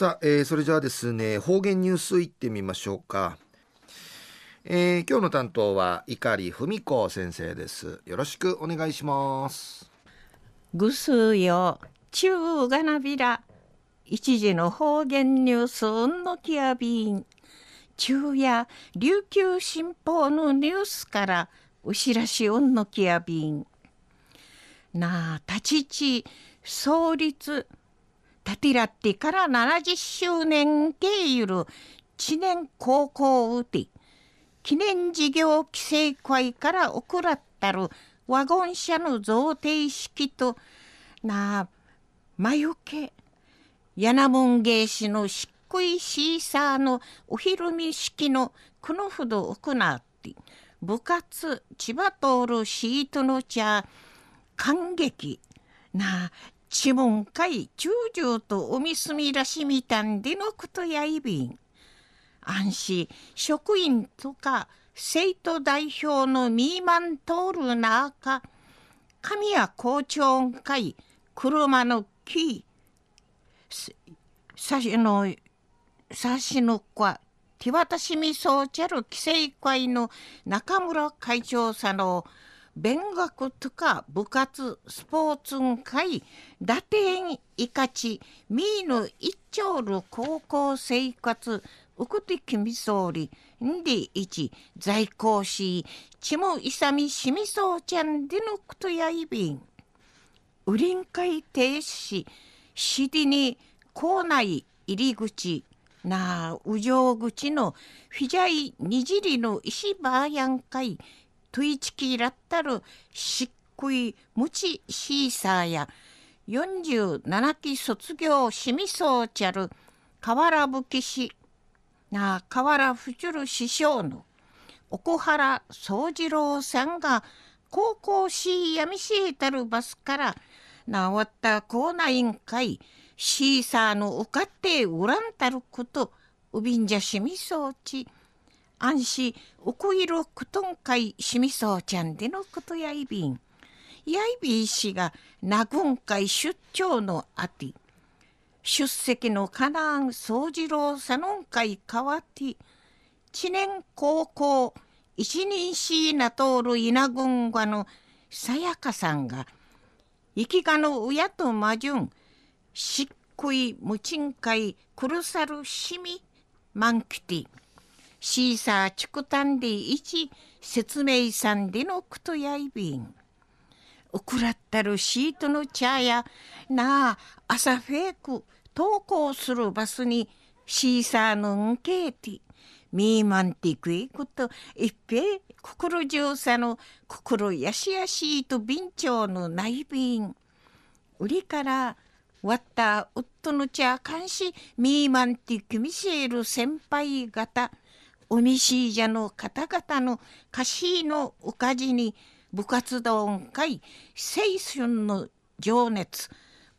さあ、えー、それじゃあですね方言ニュースいってみましょうか、えー、今日の担当は碇文子先生です。よろしくお願いします。ぐすよ中がなびら。一時の方言ニュースうんのきやびん。中夜琉球新報のニュースからうしらしうんのきやびん。なあ立ち地創立タティラッティから70周年経由る知念高校うて記念事業規制会から送らったるワゴン車の贈呈式となあ魔除け。柳門芸師の漆喰シーサーのお昼見式のこのほど行って部活千葉通るシートの茶感激。なあ知門会中将とおみすみらしみたんでのことやいびん。安心職員とか生徒代表のミーマン通る中神谷校長会車の木さしのさしのか手渡しみそうちゃる規制会の中村会長さの勉学とか部活スポーツん会打点いかちみーの一丁る高校生活うくてきみそうりんでいち在校しちもいさみしみそうちゃんでのくとやいびん。うりん会停止しりに校内入り口なあう上口のフィジャイにじりの石バーヤン会トイチキラッタルしっくいムチシーサーや47期卒業しみそうちゃる河原吹しな河原ふちゅる師匠の奥原宗次郎さんが高校しやみしえたるバスからなわった校内委員会シーサーのうかってうらんたることうびんじゃしみそうち安心。おこいろくとんかいしみそうちゃんでのことやいびん。やいびい氏が名軍会出張のあて、出席のカナン宗次郎サノン会代わって、知念高校一人しいな通る稲軍がのさやかさんが、生きがの親と魔順、しっくい無賃会くるさるしみ、マンキティ。シーサーチクタンディ一説明さんでのくとやいびん。うくらったるシートの茶やなあ朝フェイク投稿するバスにシーサーのんけいてミーマンティクイクと一平心中さの心やしやしいと便長の内便売りから割った夫の茶監視ミーマンティクミシェル先輩方おみしいじゃの方々の歌詞のおかじに部活動会青春の情熱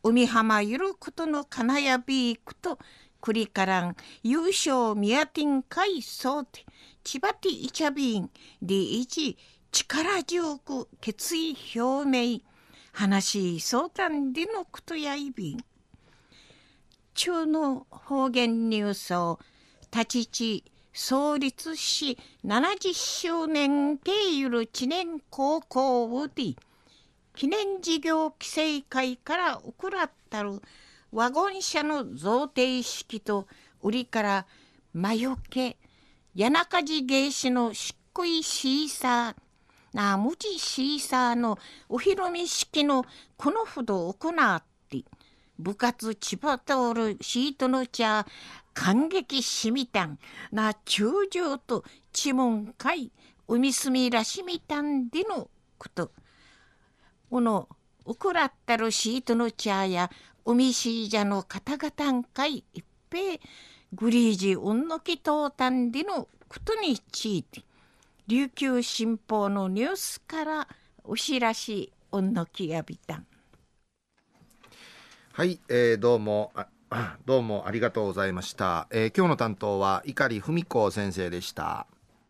海浜ゆることの金やビークとクリカラン優勝ミヤティン会そうて千葉ティイチャビンで一力強く決意表明話相談でのことやいびん。中の方言ニュースを立ち地創立し70周年経由る知念高校をで記念事業規制会から送らったるワゴン車の贈呈式と売りから魔除け谷中寺芸師の漆喰シーサーな無地シーサーのお披露目式のこのほど行って部活千葉通るシートの茶感激しみたん。な中将と知門会海住らしみたんでのこと。このうくらったるシートの茶や海しいじゃの方々んかい一平グリージうんのきとうたんでのことについて琉球新報のニュースからお知らしうんのきやびたん。はい、えー、どうもどうもありがとうございました、えー、今日の担当は碇文子先生でした。